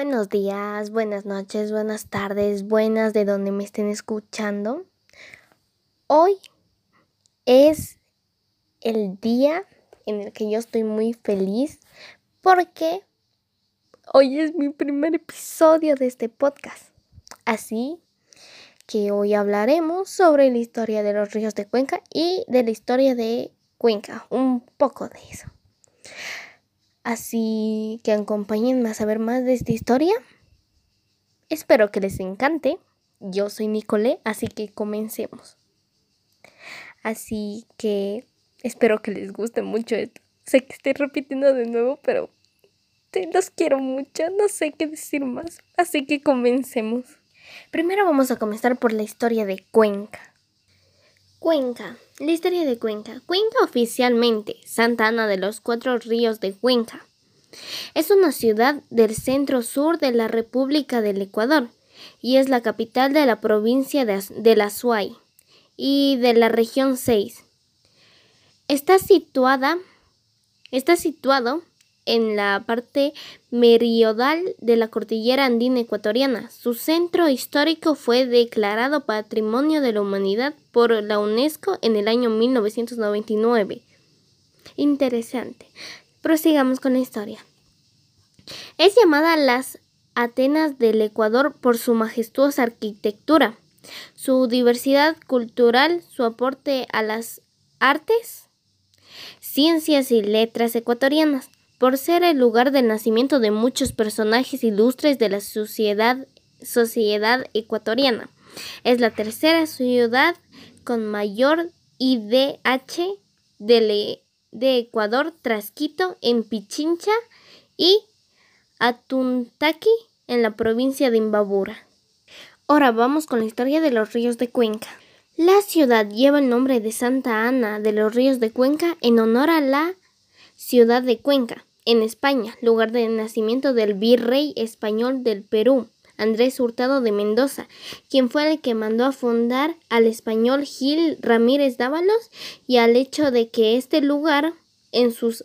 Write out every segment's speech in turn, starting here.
días, buenas noches, buenas tardes, buenas de donde me estén escuchando. Hoy es el día en el que yo estoy muy feliz porque hoy es mi primer episodio de este podcast. Así que hoy hablaremos sobre la historia de los ríos de Cuenca y de la historia de Cuenca, un poco de eso. Así que acompáñenme a saber más de esta historia. Espero que les encante. Yo soy Nicole, así que comencemos. Así que espero que les guste mucho esto. Sé que estoy repitiendo de nuevo, pero los quiero mucho. No sé qué decir más. Así que comencemos. Primero vamos a comenzar por la historia de Cuenca. Cuenca. La historia de Cuenca. Cuenca oficialmente, Santa Ana de los Cuatro Ríos de Cuenca. Es una ciudad del centro sur de la República del Ecuador y es la capital de la provincia de, la Suay y de la región 6. Está situada, está situado en la parte meridional de la cordillera andina ecuatoriana. Su centro histórico fue declarado Patrimonio de la Humanidad por la UNESCO en el año 1999. Interesante. Prosigamos con la historia. Es llamada las Atenas del Ecuador por su majestuosa arquitectura, su diversidad cultural, su aporte a las artes, ciencias y letras ecuatorianas por ser el lugar del nacimiento de muchos personajes ilustres de la sociedad, sociedad ecuatoriana. Es la tercera ciudad con mayor IDH de, de Ecuador tras Quito en Pichincha y Atuntaki en la provincia de Imbabura. Ahora vamos con la historia de los ríos de Cuenca. La ciudad lleva el nombre de Santa Ana de los Ríos de Cuenca en honor a la ciudad de Cuenca, en España, lugar de nacimiento del virrey español del Perú, Andrés Hurtado de Mendoza, quien fue el que mandó a fundar al español Gil Ramírez Dávalos y al hecho de que este lugar en sus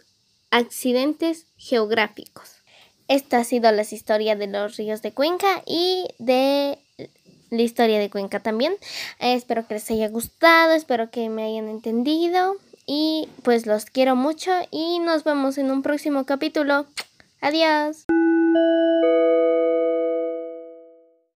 accidentes geográficos. Esta ha sido la historia de los ríos de Cuenca y de la historia de Cuenca también. espero que les haya gustado, espero que me hayan entendido. Y pues los quiero mucho y nos vemos en un próximo capítulo. Adiós.